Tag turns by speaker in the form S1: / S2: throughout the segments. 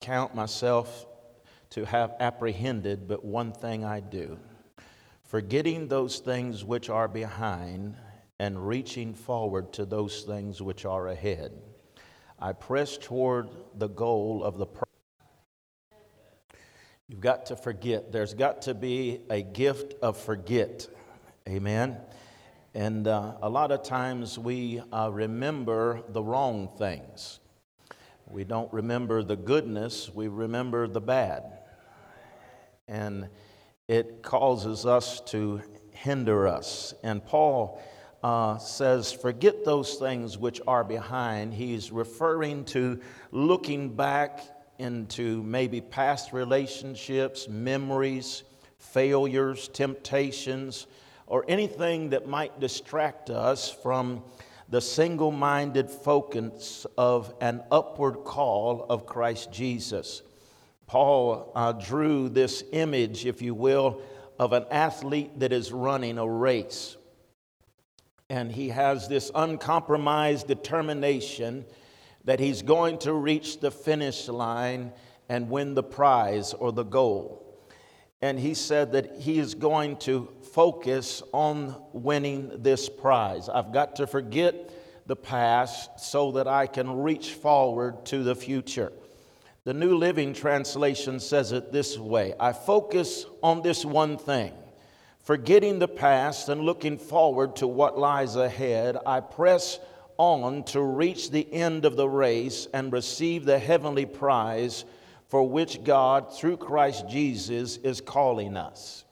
S1: count myself to have apprehended but one thing I do, forgetting those things which are behind and reaching forward to those things which are ahead. I press toward the goal of the. You've got to forget. There's got to be a gift of forget. Amen. And uh, a lot of times we uh, remember the wrong things. We don't remember the goodness, we remember the bad. And it causes us to hinder us. And Paul uh, says, Forget those things which are behind. He's referring to looking back into maybe past relationships, memories, failures, temptations, or anything that might distract us from the single minded focus of an upward call of Christ Jesus. Paul uh, drew this image, if you will, of an athlete that is running a race. And he has this uncompromised determination that he's going to reach the finish line and win the prize or the goal. And he said that he is going to focus on winning this prize. I've got to forget the past so that I can reach forward to the future. The New Living Translation says it this way I focus on this one thing. Forgetting the past and looking forward to what lies ahead, I press on to reach the end of the race and receive the heavenly prize for which God, through Christ Jesus, is calling us.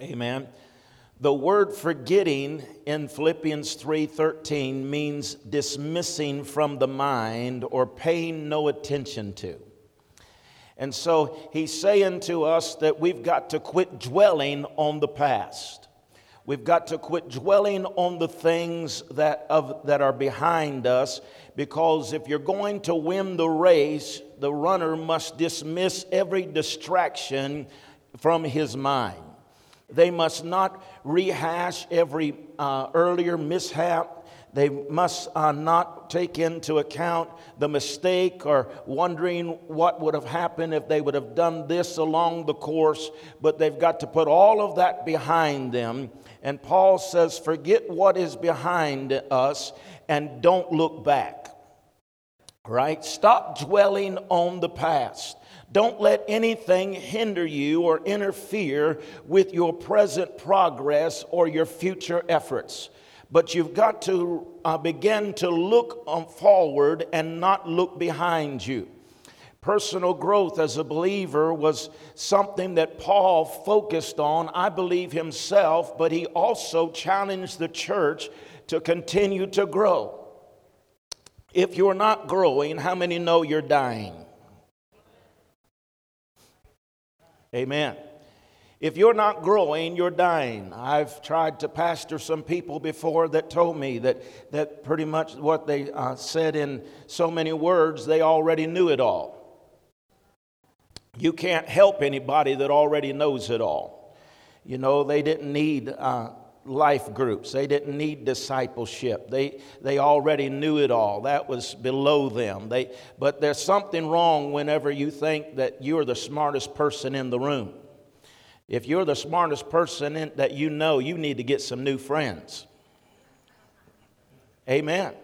S1: Amen. The word forgetting in Philippians 3:13 means dismissing from the mind or paying no attention to. And so he's saying to us that we've got to quit dwelling on the past. We've got to quit dwelling on the things that, of, that are behind us because if you're going to win the race, the runner must dismiss every distraction from his mind. They must not rehash every uh, earlier mishap. They must uh, not take into account the mistake or wondering what would have happened if they would have done this along the course, but they've got to put all of that behind them. And Paul says, Forget what is behind us and don't look back. Right? Stop dwelling on the past. Don't let anything hinder you or interfere with your present progress or your future efforts. But you've got to uh, begin to look um, forward and not look behind you. Personal growth as a believer was something that Paul focused on, I believe himself, but he also challenged the church to continue to grow. If you're not growing, how many know you're dying? Amen. If you're not growing, you're dying. I've tried to pastor some people before that told me that, that pretty much what they uh, said in so many words, they already knew it all. You can't help anybody that already knows it all. You know, they didn't need uh, life groups. They didn't need discipleship. They, they already knew it all. That was below them. They, but there's something wrong whenever you think that you're the smartest person in the room. If you're the smartest person in, that you know, you need to get some new friends. Amen.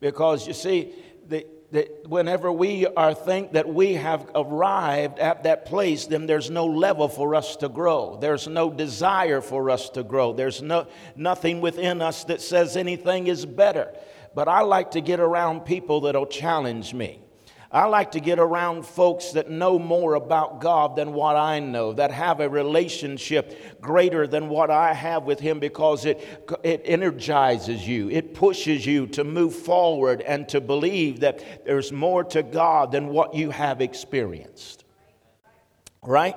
S1: Because you see, the, that whenever we are think that we have arrived at that place then there's no level for us to grow. There's no desire for us to grow. There's no nothing within us that says anything is better. But i like to get around people that'll challenge me I like to get around folks that know more about God than what I know, that have a relationship greater than what I have with Him because it, it energizes you, it pushes you to move forward and to believe that there's more to God than what you have experienced. Right?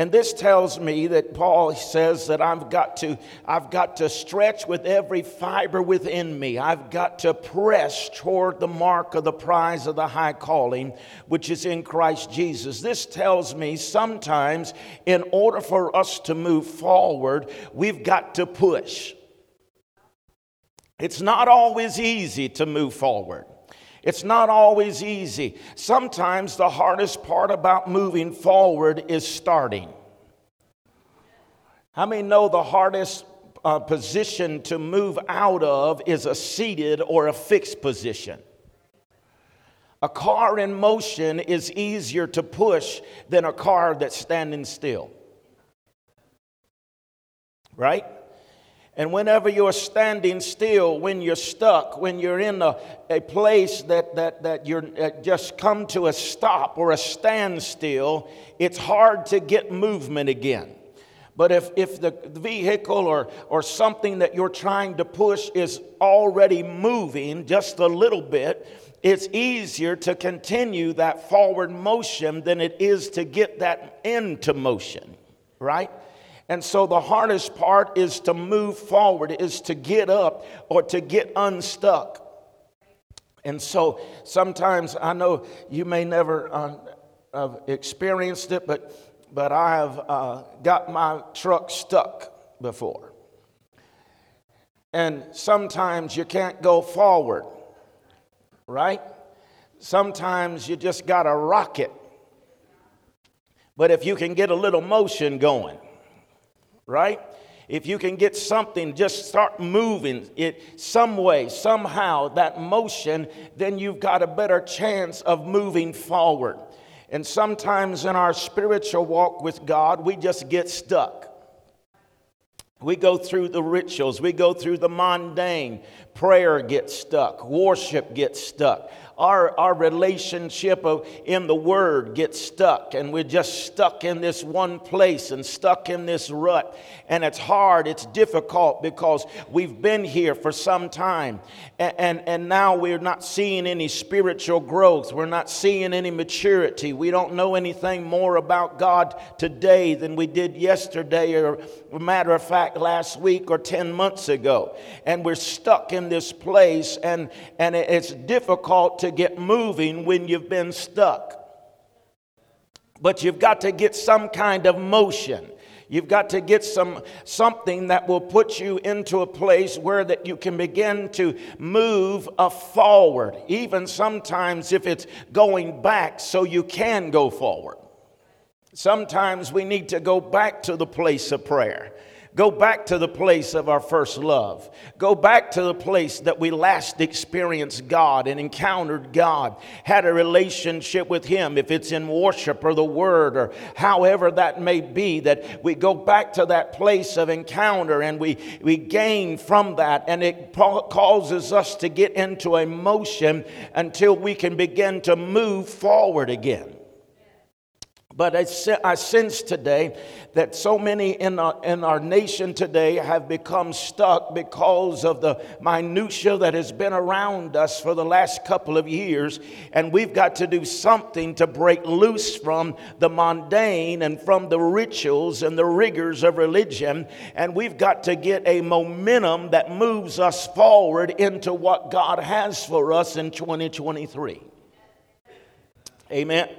S1: And this tells me that Paul says that I've got to I've got to stretch with every fiber within me. I've got to press toward the mark of the prize of the high calling which is in Christ Jesus. This tells me sometimes in order for us to move forward, we've got to push. It's not always easy to move forward. It's not always easy. Sometimes the hardest part about moving forward is starting. How many know the hardest uh, position to move out of is a seated or a fixed position? A car in motion is easier to push than a car that's standing still. Right? And whenever you're standing still, when you're stuck, when you're in a, a place that, that, that you're uh, just come to a stop or a standstill, it's hard to get movement again. But if, if the vehicle or, or something that you're trying to push is already moving just a little bit, it's easier to continue that forward motion than it is to get that into motion, right? And so the hardest part is to move forward, is to get up or to get unstuck. And so sometimes I know you may never uh, have experienced it, but, but I have uh, got my truck stuck before. And sometimes you can't go forward, right? Sometimes you just got to rock it. But if you can get a little motion going, right? If you can get something, just start moving it some way, somehow, that motion, then you've got a better chance of moving forward. And sometimes in our spiritual walk with God, we just get stuck. We go through the rituals, we go through the mundane. Prayer gets stuck, worship gets stuck, our, our relationship of, in the Word gets stuck, and we're just stuck in this one place and stuck in this rut. And it's hard, it's difficult because we've been here for some time, and, and, and now we're not seeing any spiritual growth. We're not seeing any maturity. We don't know anything more about God today than we did yesterday, or matter of fact, last week or 10 months ago. And we're stuck in this place, and, and it's difficult to get moving when you've been stuck. But you've got to get some kind of motion. You've got to get some something that will put you into a place where that you can begin to move forward. Even sometimes if it's going back so you can go forward. Sometimes we need to go back to the place of prayer. Go back to the place of our first love. Go back to the place that we last experienced God and encountered God, had a relationship with Him, if it's in worship or the Word or however that may be, that we go back to that place of encounter and we, we gain from that, and it causes us to get into a motion until we can begin to move forward again. But I, I sense today that so many in our, in our nation today have become stuck because of the minutia that has been around us for the last couple of years. And we've got to do something to break loose from the mundane and from the rituals and the rigors of religion. And we've got to get a momentum that moves us forward into what God has for us in 2023. Amen.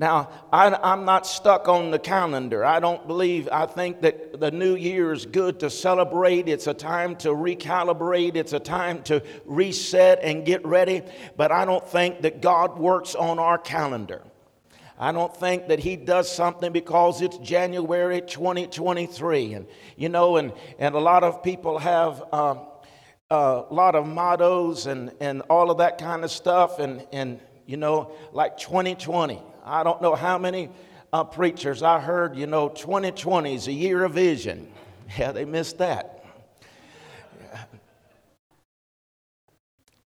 S1: Now, I, am not stuck on the calendar. I don't believe, I think that the new year is good to celebrate. It's a time to recalibrate, it's a time to reset and get ready. But I don't think that God works on our calendar. I don't think that he does something because it's January 2023. And, you know, and, and a lot of people have um, a lot of mottos and, and all of that kind of stuff. And, and, you know, like 2020. I don't know how many uh, preachers I heard, you know, 2020 is a year of vision. Yeah, they missed that.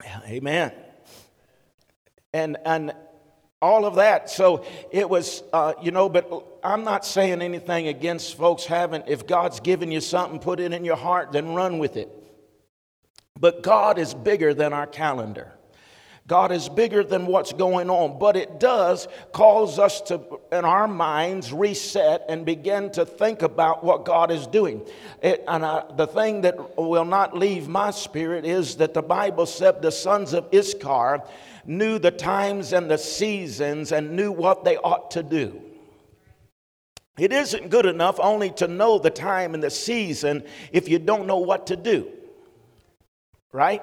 S1: Yeah. Amen. And, and all of that. So it was, uh, you know, but I'm not saying anything against folks having, if God's given you something, put it in your heart, then run with it. But God is bigger than our calendar. God is bigger than what's going on, but it does cause us to, in our minds, reset and begin to think about what God is doing. It, and I, the thing that will not leave my spirit is that the Bible said the sons of Issachar knew the times and the seasons and knew what they ought to do. It isn't good enough only to know the time and the season if you don't know what to do. Right?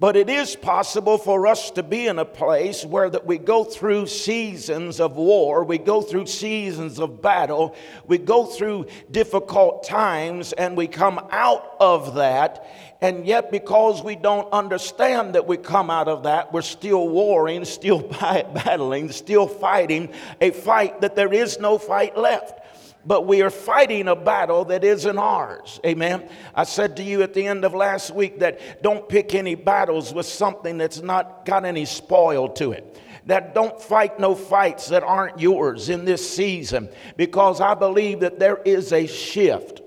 S1: But it is possible for us to be in a place where that we go through seasons of war, we go through seasons of battle, we go through difficult times and we come out of that. And yet because we don't understand that we come out of that, we're still warring, still battling, still fighting a fight that there is no fight left but we are fighting a battle that isn't ours. Amen. I said to you at the end of last week that don't pick any battles with something that's not got any spoil to it. That don't fight no fights that aren't yours in this season because I believe that there is a shift.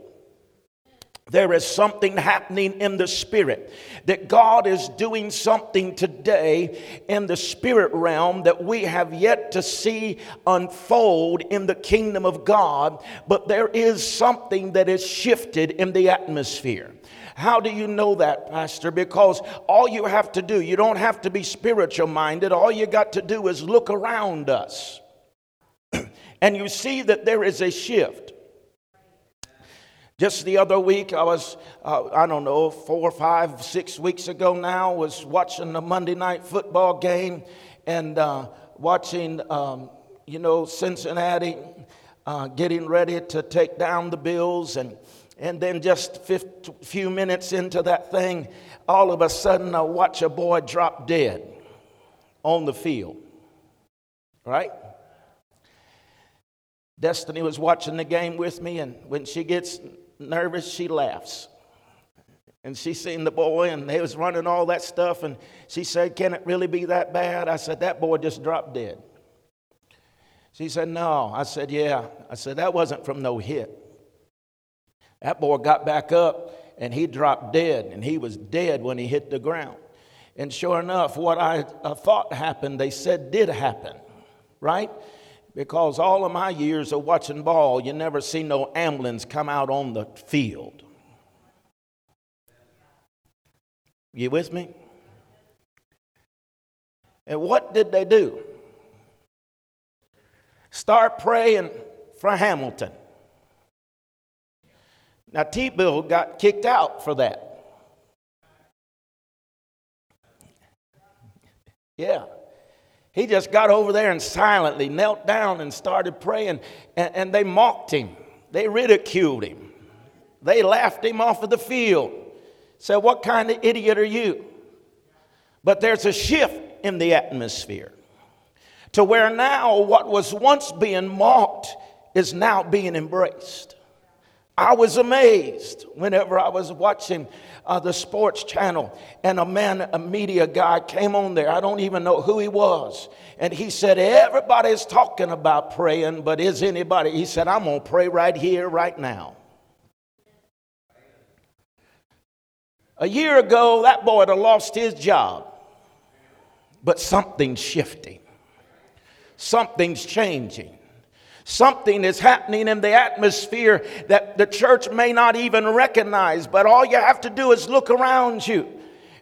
S1: There is something happening in the spirit. That God is doing something today in the spirit realm that we have yet to see unfold in the kingdom of God, but there is something that is shifted in the atmosphere. How do you know that, Pastor? Because all you have to do, you don't have to be spiritual minded, all you got to do is look around us. and you see that there is a shift. Just the other week, I was, uh, I don't know, four, five, six weeks ago now, was watching the Monday night football game and uh, watching, um, you know, Cincinnati uh, getting ready to take down the Bills. And, and then just a few minutes into that thing, all of a sudden, I watch a boy drop dead on the field. Right? Destiny was watching the game with me, and when she gets nervous, she laughs. And she seen the boy, and they was running all that stuff, and she said, Can it really be that bad? I said, That boy just dropped dead. She said, No. I said, Yeah. I said, That wasn't from no hit. That boy got back up and he dropped dead, and he was dead when he hit the ground. And sure enough, what I uh, thought happened, they said did happen, right? Because all of my years of watching ball, you never see no ambulance come out on the field. You with me? And what did they do? Start praying for Hamilton. Now, Tebow got kicked out for that. Yeah. He just got over there and silently knelt down and started praying, and, and they mocked him. They ridiculed him. They laughed him off of the field. Said, What kind of idiot are you? But there's a shift in the atmosphere to where now what was once being mocked is now being embraced. I was amazed whenever I was watching uh, the sports channel, and a man, a media guy, came on there. I don't even know who he was. And he said, Everybody's talking about praying, but is anybody? He said, I'm going to pray right here, right now. A year ago, that boy would have lost his job, but something's shifting, something's changing. Something is happening in the atmosphere that the church may not even recognize, but all you have to do is look around you.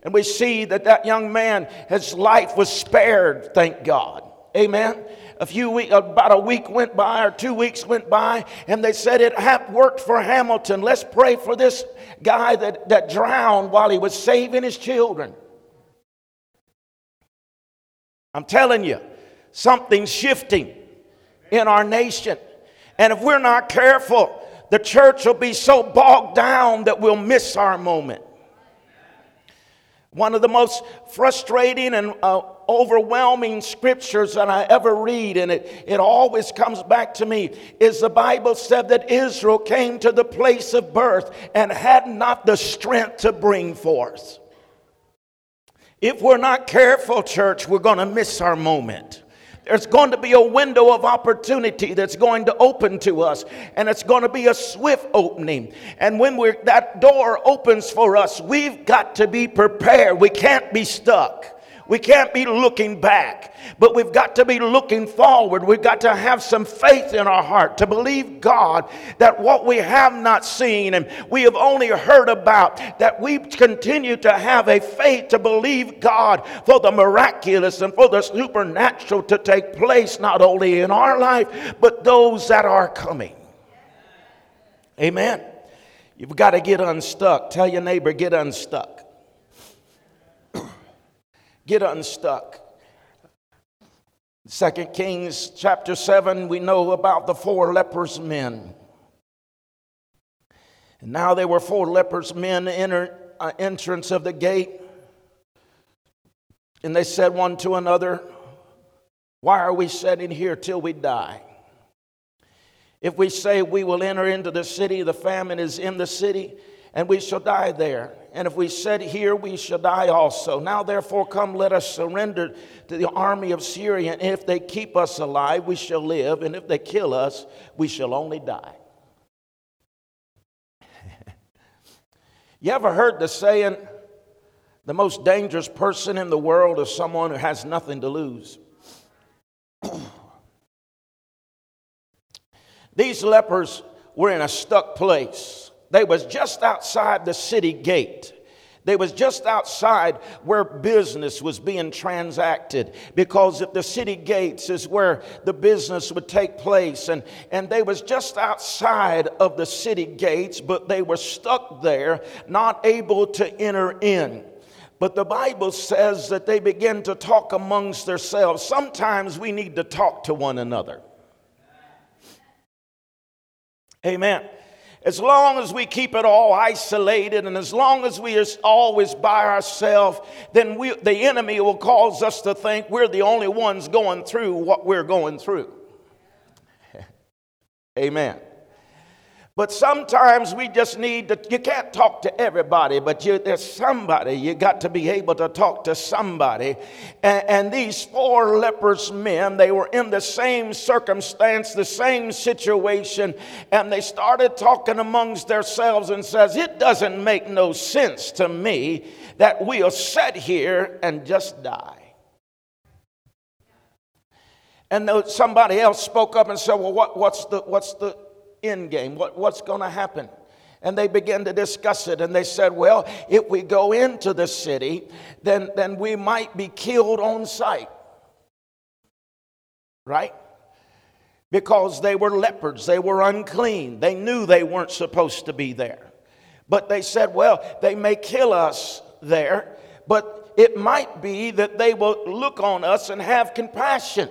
S1: And we see that that young man, his life was spared, thank God. Amen. A few weeks, about a week went by or two weeks went by, and they said it worked for Hamilton. Let's pray for this guy that, that drowned while he was saving his children. I'm telling you, something's shifting in our nation. And if we're not careful, the church will be so bogged down that we'll miss our moment. One of the most frustrating and uh, overwhelming scriptures that I ever read, and it, it always comes back to me, is the Bible said that Israel came to the place of birth and had not the strength to bring forth. If we're not careful, church, we're going to miss our moment. There's going to be a window of opportunity that's going to open to us, and it's going to be a swift opening. And when that door opens for us, we've got to be prepared. We can't be stuck. We can't be looking back, but we've got to be looking forward. We've got to have some faith in our heart to believe God that what we have not seen and we have only heard about, that we continue to have a faith to believe God for the miraculous and for the supernatural to take place not only in our life, but those that are coming. Amen. You've got to get unstuck. Tell your neighbor, get unstuck. Get unstuck. Second Kings chapter 7, we know about the four lepers men. And now there were four lepers men enter uh, entrance of the gate. And they said one to another, Why are we sitting here till we die? If we say we will enter into the city, the famine is in the city, and we shall die there. And if we said here, we shall die also. Now, therefore, come, let us surrender to the army of Syria. And if they keep us alive, we shall live. And if they kill us, we shall only die. you ever heard the saying, the most dangerous person in the world is someone who has nothing to lose? These lepers were in a stuck place. They was just outside the city gate. They was just outside where business was being transacted because at the city gates is where the business would take place and, and they was just outside of the city gates but they were stuck there not able to enter in but the Bible says that they begin to talk amongst themselves. Sometimes we need to talk to one another. Amen. As long as we keep it all isolated and as long as we are always by ourselves, then we, the enemy will cause us to think we're the only ones going through what we're going through. Amen. But sometimes we just need to, you can't talk to everybody, but you, there's somebody, you got to be able to talk to somebody. And, and these four lepers men, they were in the same circumstance, the same situation, and they started talking amongst themselves and says, it doesn't make no sense to me that we'll sit here and just die. And somebody else spoke up and said, well, what, what's the, what's the, end game? What, what's going to happen? And they began to discuss it. And they said, well, if we go into the city, then, then we might be killed on sight. Right? Because they were lepers, they were unclean. They knew they weren't supposed to be there. But they said, well, they may kill us there, but it might be that they will look on us and have compassion.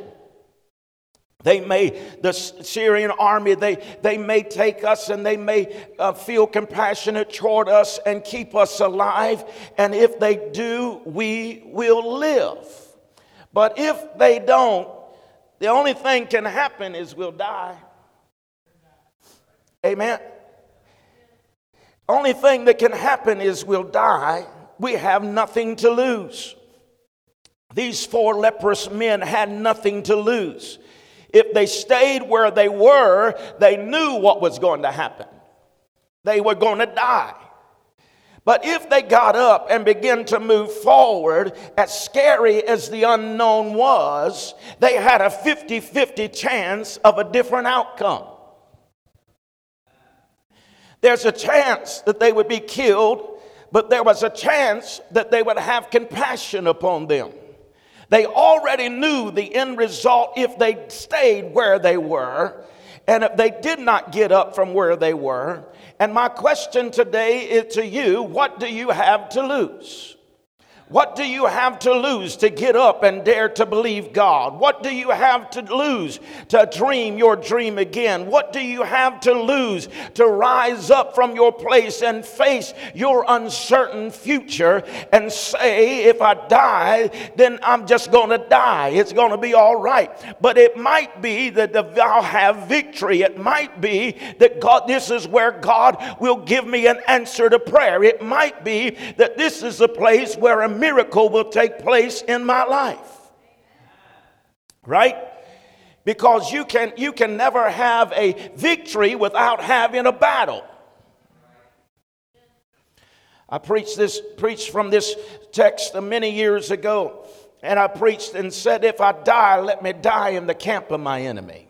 S1: They may, the Syrian army, they, they may take us and they may uh, feel compassionate toward us and keep us alive. And if they do, we will live. But if they don't, the only thing can happen is we'll die. Amen. Only thing that can happen is we'll die. We have nothing to lose. These four leprous men had nothing to lose. If they stayed where they were, they knew what was going to happen. They were going to die. But if they got up and began to move forward, as scary as the unknown was, they had a 50 50 chance of a different outcome. There's a chance that they would be killed, but there was a chance that they would have compassion upon them. They already knew the end result if they stayed where they were and if they did not get up from where they were. And my question today is to you what do you have to lose? What do you have to lose to get up and dare to believe God? What do you have to lose to dream your dream again? What do you have to lose to rise up from your place and face your uncertain future and say, if I die, then I'm just going to die. It's going to be all right. But it might be that I'll have victory. It might be that God, this is where God will give me an answer to prayer. It might be that this is the place where a miracle will take place in my life. Right? Because you can, you can never have a victory without having a battle. I preached this preached from this text many years ago, and I preached and said, If I die, let me die in the camp of my enemy.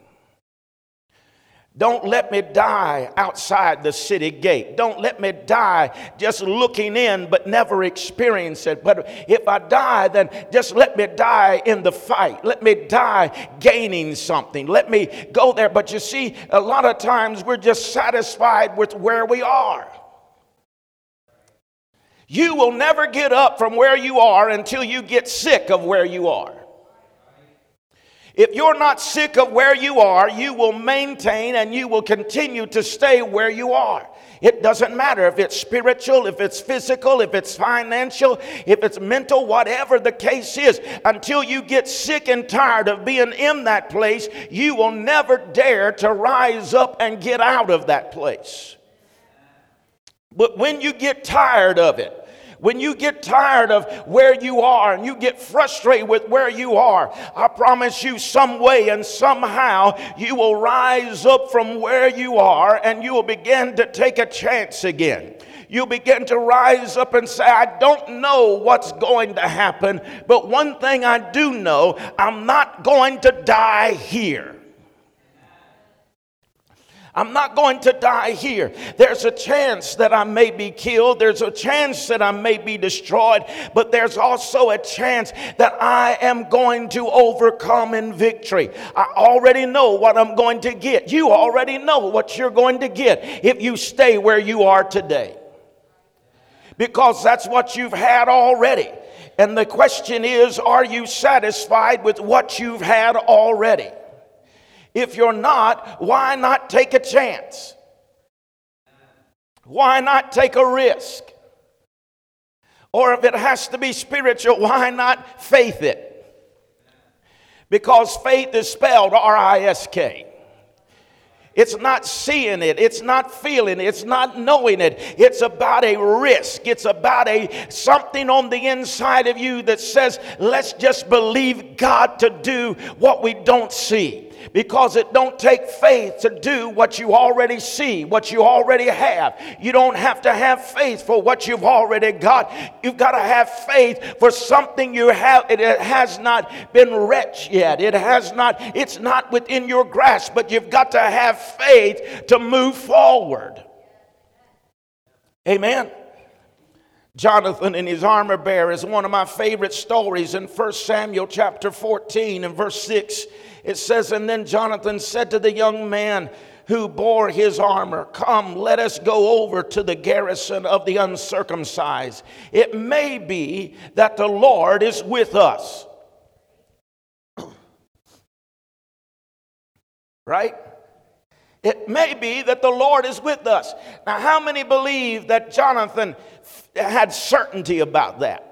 S1: Don't let me die outside the city gate. Don't let me die just looking in but never experience it. But if I die, then just let me die in the fight. Let me die gaining something. Let me go there. But you see, a lot of times we're just satisfied with where we are. You will never get up from where you are until you get sick of where you are. If you're not sick of where you are, you will maintain and you will continue to stay where you are. It doesn't matter if it's spiritual, if it's physical, if it's financial, if it's mental, whatever the case is. Until you get sick and tired of being in that place, you will never dare to rise up and get out of that place. But when you get tired of it, when you get tired of where you are and you get frustrated with where you are, I promise you, some way and somehow you will rise up from where you are and you will begin to take a chance again you begin to rise up and say, I don't know what's going to happen, but one thing I do know I'm not going to die here. I'm not going to die here. There's a chance that I may be killed. There's a chance that I may be destroyed. But there's also a chance that I am going to overcome in victory. I already know what I'm going to get. You already know what you're going to get if you stay where you are today. Because that's what you've had already. And the question is are you satisfied with what you've had already? If you're not, why not take a chance? Why not take a risk? Or if it has to be spiritual, why not faith it? Because faith is spelled R I S K. It's not seeing it, it's not feeling it, it's not knowing it. It's about a risk. It's about a something on the inside of you that says, let's just believe God to do what we don't see because it don't take faith to do what you already see, what you already have. You don't have to have faith for what you've already got. You've got to have faith for something you have. It has not been wretched yet. It has not, it's not within your grasp, but you've got to have faith to move forward. Amen. Jonathan and his armor bearer is one of my favorite stories in 1 Samuel chapter 14 and verse 6 it says, And then Jonathan said to the young man who bore his armor, Come, let us go over to the garrison of the uncircumcised. It may be that the Lord is with us. right? It may be that the Lord is with us. Now, how many believe that Jonathan had certainty about that?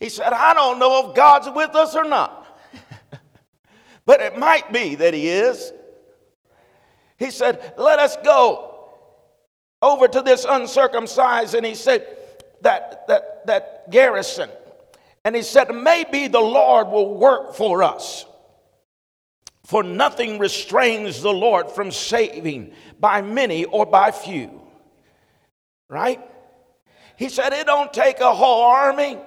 S1: He said, I don't know if God's with us or not, but it might be that He is. He said, Let us go over to this uncircumcised, and he said, That, that, that garrison. And he said, Maybe the Lord will work for us. For nothing restrains the Lord from saving by many or by few. Right? He said, It don't take a whole army.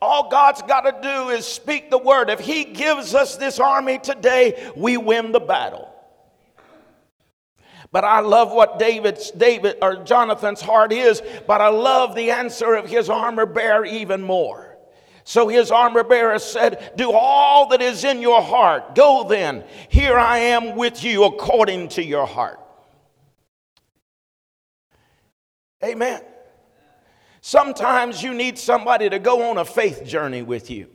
S1: All God's got to do is speak the word. If He gives us this army today, we win the battle. But I love what David's David or Jonathan's heart is, but I love the answer of his armor bearer even more. So his armor bearer said, Do all that is in your heart. Go then. Here I am with you according to your heart. Amen. Sometimes you need somebody to go on a faith journey with you.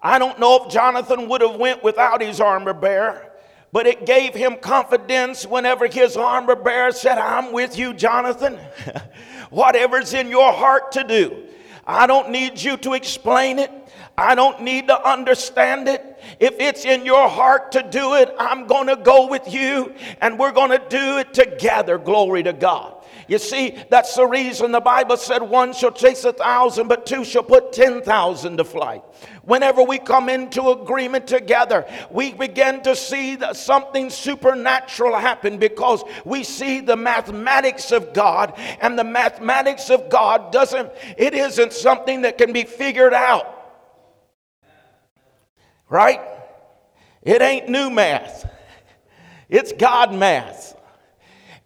S1: I don't know if Jonathan would have went without his armor bearer, but it gave him confidence whenever his armor bearer said, I'm with you, Jonathan. Whatever's in your heart to do. I don't need you to explain it. I don't need to understand it. If it's in your heart to do it, I'm going to go with you and we're going to do it together. Glory to God. You see, that's the reason the Bible said one shall chase a thousand, but two shall put 10,000 to flight. Whenever we come into agreement together, we begin to see that something supernatural happen because we see the mathematics of God, and the mathematics of God doesn't, it isn't something that can be figured out. Right? It ain't new math, it's God math.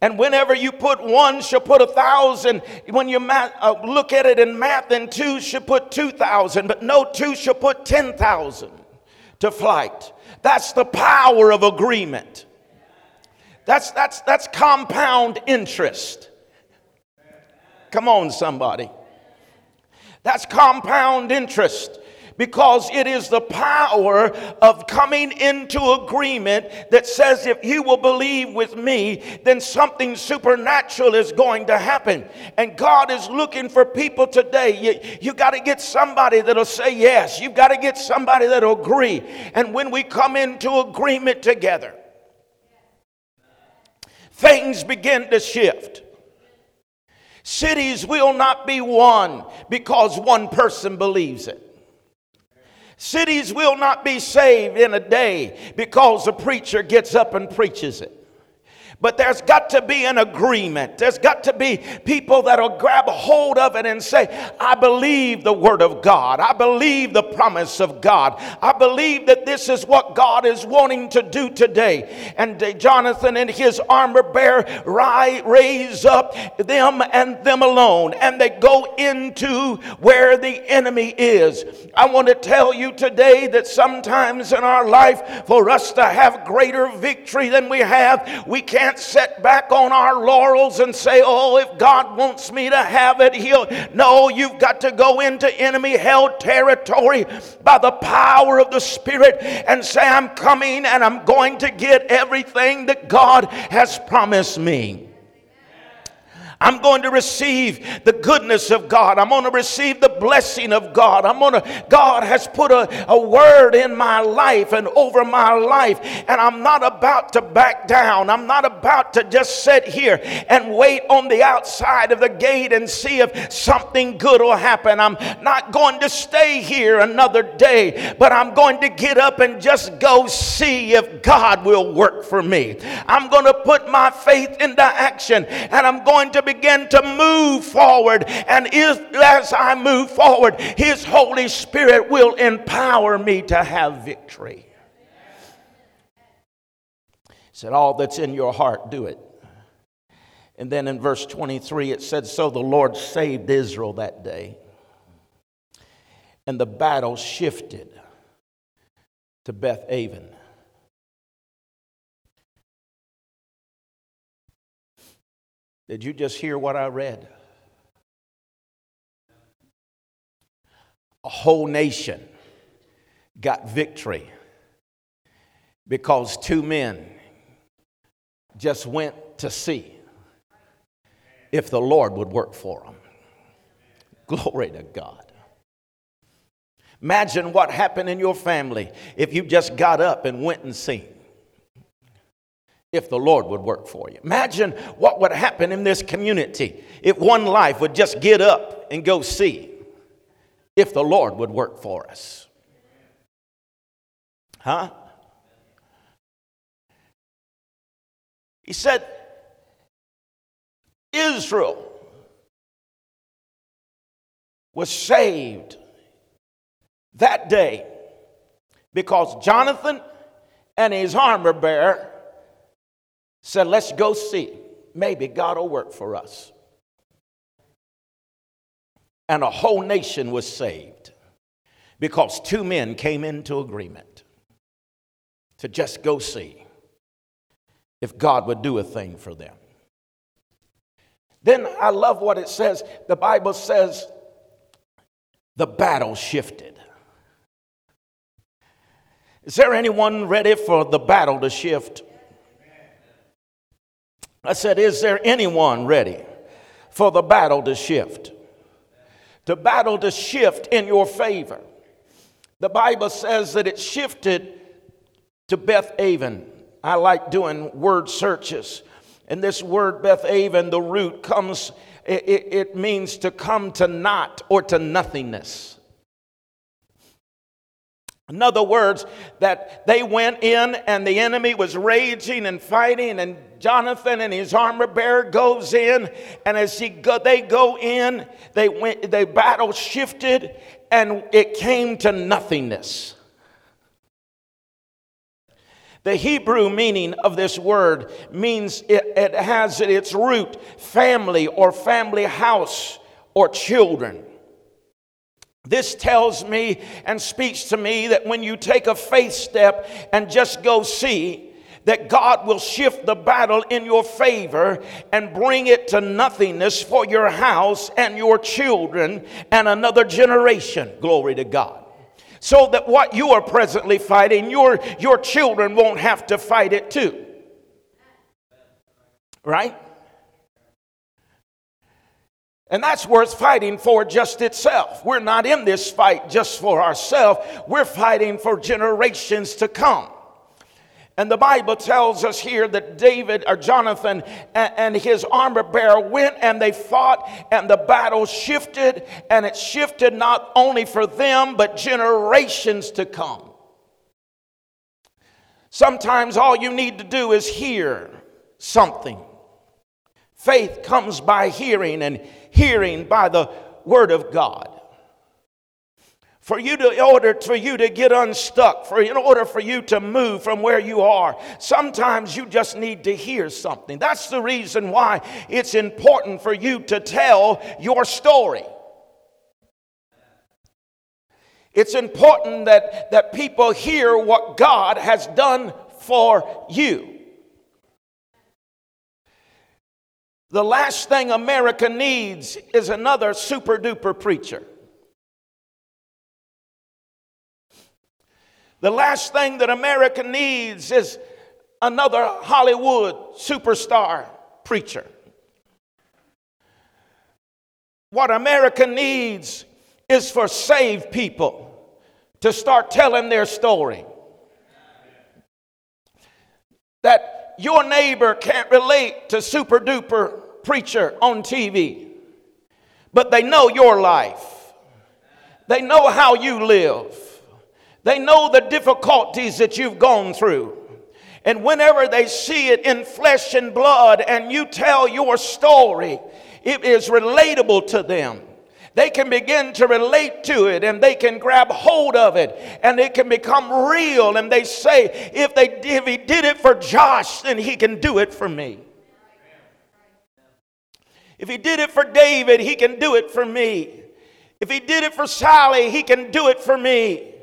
S1: And whenever you put one, shall put a thousand. When you uh, look at it in math, then two should put two thousand. But no two shall put ten thousand to flight. That's the power of agreement. That's, that's, that's compound interest. Come on, somebody. That's compound interest because it is the power of coming into agreement that says if you will believe with me, then something supernatural is going to happen. And God is looking for people today. You, you got to get somebody that'll say yes, you've got to get somebody that'll agree. And when we come into agreement together, things begin to shift. Cities will not be won because one person believes it. Cities will not be saved in a day because a preacher gets up and preaches it. But there's got to be an agreement. There's got to be people that'll grab hold of it and say, I believe the word of God. I believe the promise of God. I believe that this is what God is wanting to do today. And uh, Jonathan and his armor bearer raise up them and them alone. And they go into where the enemy is. I want to tell you today that sometimes in our life, for us to have greater victory than we have, we can't can't sit back on our laurels and say, oh, if God wants me to have it, He'll. No, you've got to go into enemy held territory by the power of the Spirit and say, I'm coming and I'm going to get everything that God has promised me. I'm going to receive the goodness of God. I'm going to receive the blessing of God. I'm going to, God has put a, a word in my life and over my life, and I'm not about to back down. I'm not about to just sit here and wait on the outside of the gate and see if something good will happen. I'm not going to stay here another day, but I'm going to get up and just go see if God will work for me. I'm going to put my faith into action, and I'm going to be begin to move forward. And if, as I move forward, His Holy Spirit will empower me to have victory. He said, All that's in your heart, do it. And then in verse 23, it said, So the Lord saved Israel that day. And the battle shifted to Beth Aven. Did you just hear what I read? A whole nation got victory because two men just went to see if the Lord would work for them. Glory to God. Imagine what happened in your family if you just got up and went and seen if the Lord would work for you. Imagine what would happen in this community if one life would just get up and go see if the Lord would work for us. Huh? He said, Israel was saved that day because Jonathan and his armor bearer said, Let's go see. Maybe God will work for us. And a whole nation was saved because two men came into agreement to just go see if God would do a thing for them. Then I love what it says. The Bible says the battle shifted. Is there anyone ready for the battle to shift? I said, Is there anyone ready for the battle to shift? The battle to shift in your favor. The Bible says that it shifted to Beth Aven. I like doing word searches. And this word Beth Aven, the root comes, it, it means to come to naught or to nothingness. In other words, that they went in and the enemy was raging and fighting, and Jonathan and his armor bearer goes in, and as he go, they go in, they went, the battle shifted, and it came to nothingness. The Hebrew meaning of this word means it, it has its root family or family house or children. This tells me and speaks to me that when you take a faith step and just go see, that God will shift the battle in your favor and bring it to nothingness for your house and your children and another generation. Glory to God. So that what you are presently fighting, your, your children won't have to fight it too. Right? And that's worth fighting for just itself. We're not in this fight just for ourselves, we're fighting for generations to come. And the Bible tells us here that David or Jonathan and, his armor bearer went and they fought, and the battle shifted, and it shifted not only for them, but generations to come. Sometimes all you need to do is hear something. Faith comes by hearing, and hearing by the word of God. For you to, order for you to get unstuck, for in order for you to move from where you are, sometimes you just need to hear something. That's the reason why it's important for you to tell your story. It's important that, that people hear what God has done for you. The last thing America needs is another super duper preacher. The last thing that America needs is another Hollywood superstar preacher. What America needs is for saved people to start telling their story. That your neighbor can't relate to super duper preacher on TV, but they know your life. They know how you live. They know the difficulties that you've gone through. And whenever they see it in flesh and blood and you tell your story, it is relatable to them. They can begin to relate to it and they can grab hold of it and it can become real. And they say, if, they, if he did it for Josh, then he can do it for me. If he did it for David, he can do it for me. If he did it for Sally, he can do it for me.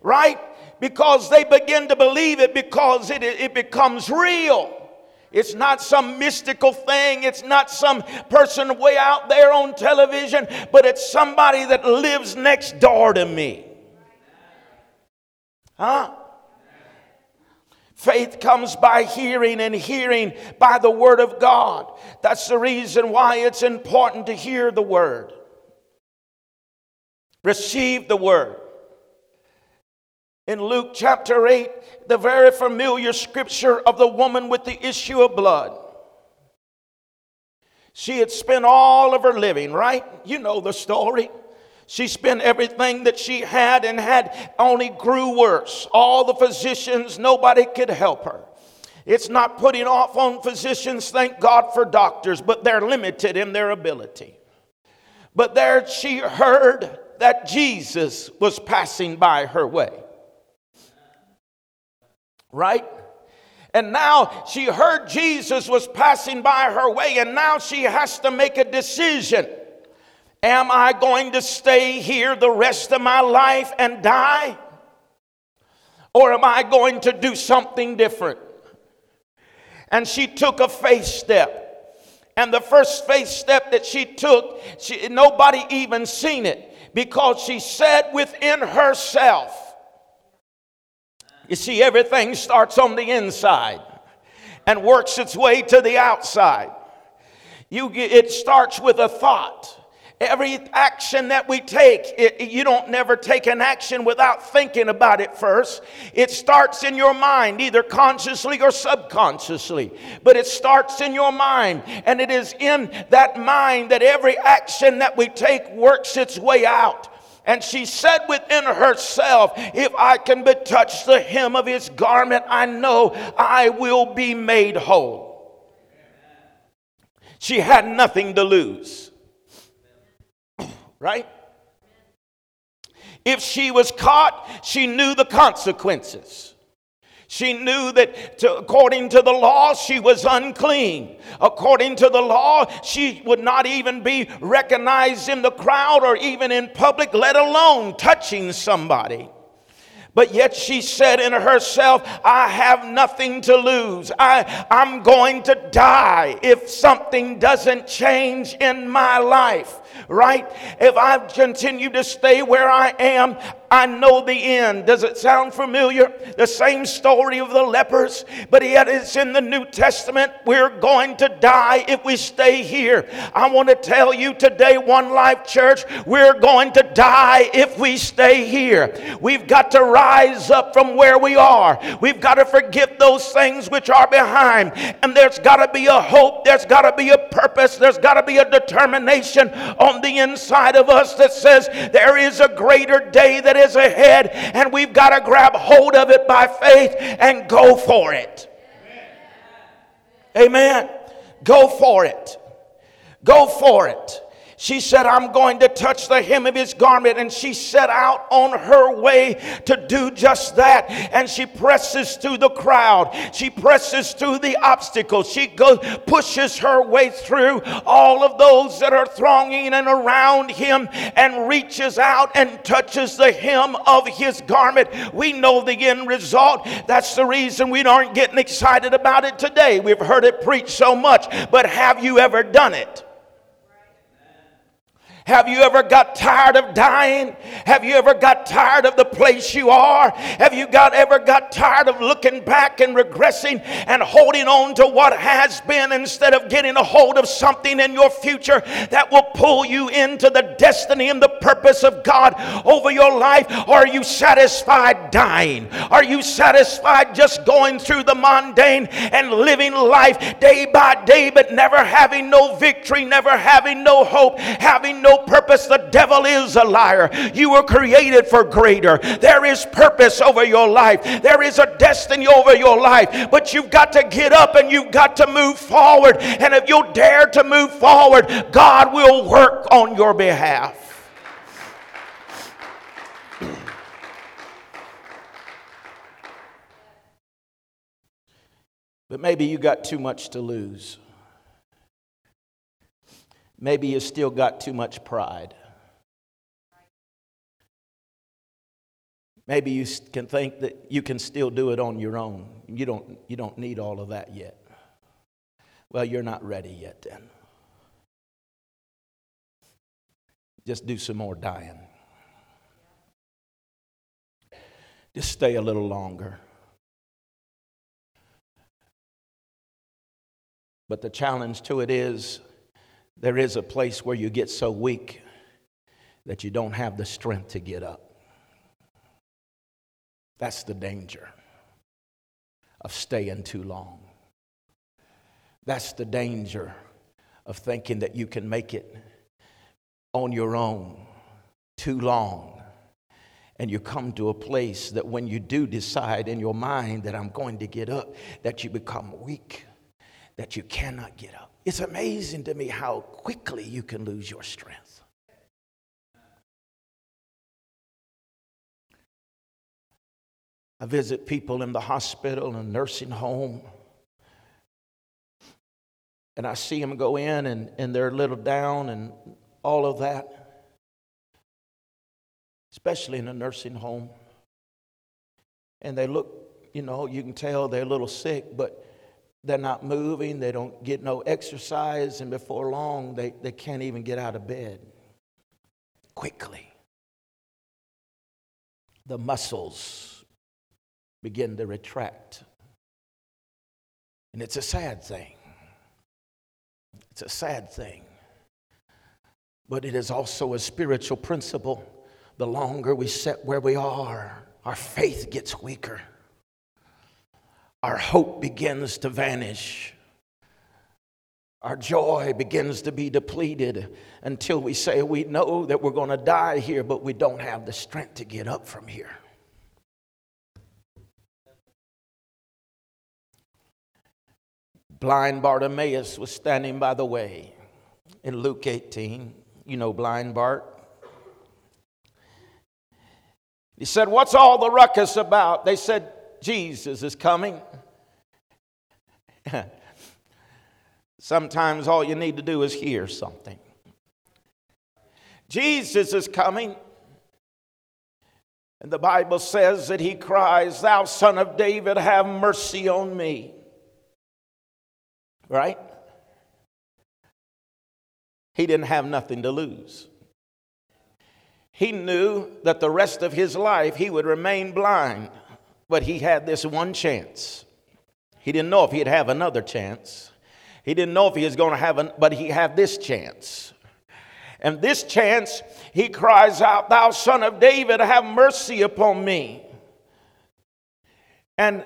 S1: Right? Because they begin to believe it because it, it becomes real. It's not some mystical thing. It's not some person way out there on television, but it's somebody that lives next door to me. Huh? Faith comes by hearing, and hearing by the Word of God. That's the reason why it's important to hear the Word. Receive the Word. In Luke chapter 8, the very familiar scripture of the woman with the issue of blood. She had spent all of her living, right? You know the story. She spent everything that she had and had only grew worse. All the physicians, nobody could help her. It's not putting off on physicians, thank God for doctors, but they're limited in their ability. But there she heard that Jesus was passing by her way. Right? And now she heard Jesus was passing by her way, and now she has to make a decision. Am I going to stay here the rest of my life and die? Or am I going to do something different? And she took a faith step. And the first faith step that she took, she, nobody even seen it because she said within herself, you see, everything starts on the inside and works its way to the outside. You, it starts with a thought. Every action that we take, it, you don't never take an action without thinking about it first. It starts in your mind, either consciously or subconsciously, but it starts in your mind. And it is in that mind that every action that we take works its way out. And she said within herself, If I can but touch the hem of his garment, I know I will be made whole. She had nothing to lose right? If she was caught, she knew the consequences. She knew that to, according to the law, she was unclean. According to the law, she would not even be recognized in the crowd or even in public, let alone touching somebody. But yet she said in herself, I have nothing to lose. I, I'm going to die if something doesn't change in my life right? If I continue to stay where I am, I know the end. Does it sound familiar? The same story of the lepers, but yet it's in the New Testament. We're going to die if we stay here. I want to tell you today, One Life Church, we're going to die if we stay here. We've got to rise up from where we are. We've got to forget those things which are behind. And there's got to be a hope, there's got to be a purpose, there's got to be a determination on the inside of us that says there is a greater day that is ahead, and we've got to grab hold of it by faith and go for it. Amen. Go for it. Go for it. She said, I'm going to touch the hem of his garment. And she set out on her way to do just that. And she presses through the crowd. She presses through the obstacles. She goes, pushes her way through all of those that are thronging and around him and reaches out and touches the hem of his garment. We know the end result. That's the reason we aren't getting excited about it today. We've heard it preached so much. But have you ever done it? Have you ever got tired of dying? Have you ever got tired of the place you are? Have you got ever got tired of looking back and regressing and holding on to what has been instead of getting a hold of something in your future that will pull you into the destiny and the purpose of God over your life? Or are you satisfied dying? Are you satisfied just going through the mundane and living life day by day but never having no victory, never having no hope, having no purpose, the devil is a liar. You were created for greater. There is purpose over your life, there is a destiny over your life, but you've got to get up and you've got to move forward. And if you dare to move forward, God will work on your behalf. But maybe you got too much to lose. Maybe you still got too much pride. Maybe you can think that you can still do it on your own. You don't, you don't need all of that yet. Well, you're not ready yet then. Just do some more dying. Just stay a little longer. But the challenge to it is there is a place where you get so weak that you don't have the strength to get up. That's the danger of staying too long. That's the danger of thinking that you can make it on your own too long. And you come to a place that when you do decide in your mind that I'm going to get up, that you become weak, that you cannot get up. It's amazing to me how quickly you can lose your strength. I visit people in the hospital and nursing home, and I see them go in and, and they're a little down and all of that, especially in a nursing home. And they look, you know, you can tell they're a little sick, but they're not moving, they don't get no exercise, and before long, they, they can't even get out of bed quickly. The muscles begin to retract. And it's a sad thing. It's a sad thing. But it is also a spiritual principle. The longer we sit where we are, our faith gets weaker our hope begins to vanish. Our joy begins to be depleted until we say we know that we're going to die here, but we don't have the strength to get up from here. Blind Bartimaeus was standing by the way in Luke 18. You know, blind Bart. He said, What's all the ruckus about? They said, Jesus is coming. Sometimes all you need to do is hear something. Jesus is coming. And the Bible says that he cries, Thou son of David, have mercy on me. Right? He didn't have nothing to lose. He knew that the rest of his life he would remain blind, but he had this one chance. He didn't know if he'd have another chance. He didn't know if he was going to have an, but he had this chance. And this chance, he cries out, Thou son of David, have mercy upon me. And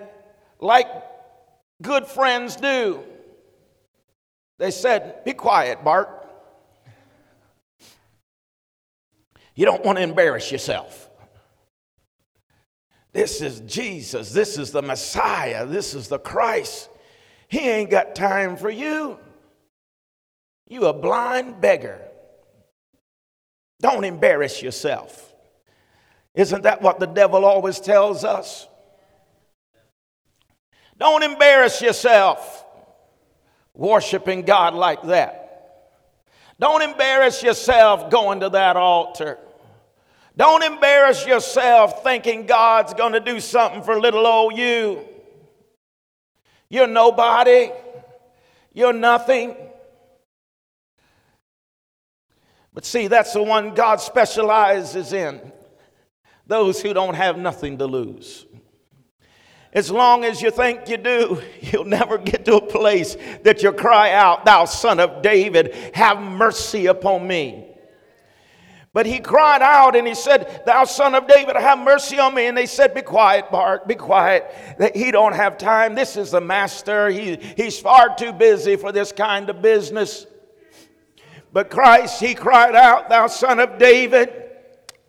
S1: like good friends do, they said, Be quiet, Bart. You don't want to embarrass yourself. This is Jesus. This is the Messiah. This is the Christ. He ain't got time for you. You a blind beggar. Don't embarrass yourself. Isn't that what the devil always tells us? Don't embarrass yourself worshiping God like that. Don't embarrass yourself going to that altar. Don't embarrass yourself thinking God's going to do something for little old you. You're nobody. You're nothing. But see, that's the one God specializes in those who don't have nothing to lose. As long as you think you do, you'll never get to a place that you cry out, Thou son of David, have mercy upon me. But he cried out and he said, Thou son of David, have mercy on me. And they said, Be quiet, Bart, be quiet. He don't have time. This is the master. He, he's far too busy for this kind of business. But Christ, he cried out, Thou son of David,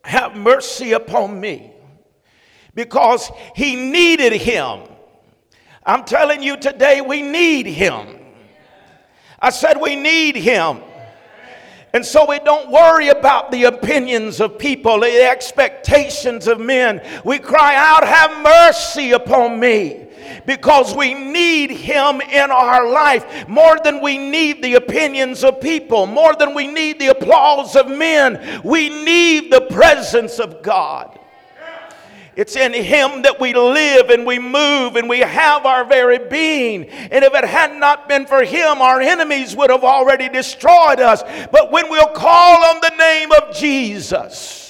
S1: have mercy upon me. Because he needed him. I'm telling you today, we need him. I said, We need him. And so we don't worry about the opinions of people, the expectations of men. We cry out, Have mercy upon me. Because we need Him in our life more than we need the opinions of people, more than we need the applause of men. We need the presence of God. It's in Him that we live and we move and we have our very being. And if it had not been for Him, our enemies would have already destroyed us. But when we'll call on the name of Jesus,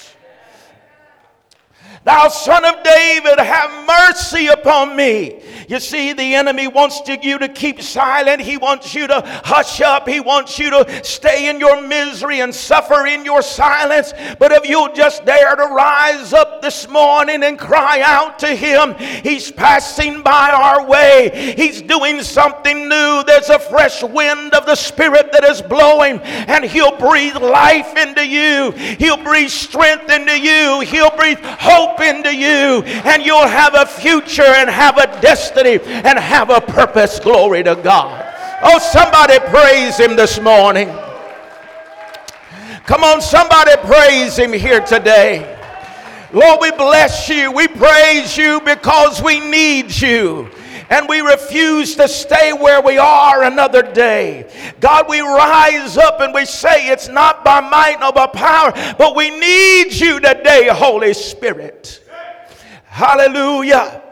S1: Thou son of David, have mercy upon me. You see, the enemy wants to, you to keep silent. He wants you to hush up. He wants you to stay in your misery and suffer in your silence. But if you'll just dare to rise up this morning and cry out to him, he's passing by our way. He's doing something new. There's a fresh wind of the Spirit that is blowing, and he'll breathe life into you. He'll breathe strength into you. He'll breathe hope into you, and you'll have a future and have a destiny and have a purpose. Glory to God. Oh, somebody praise Him this morning. Come on, somebody praise Him here today. Lord, we bless you. We praise you because we need you and we refuse to stay where we are another day. God, we rise up and we say it's not by might nor by power, but we need you today, Holy Spirit. Hallelujah.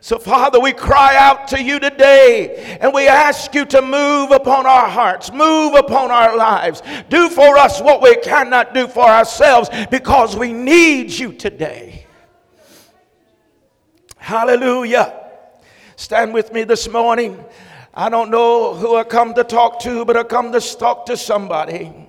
S1: So, Father, we cry out to you today and we ask you to move upon our hearts, move upon our lives. Do for us what we cannot do for ourselves because we need you today. Hallelujah. Stand with me this morning. I don't know who I come to talk to, but I come to talk to somebody.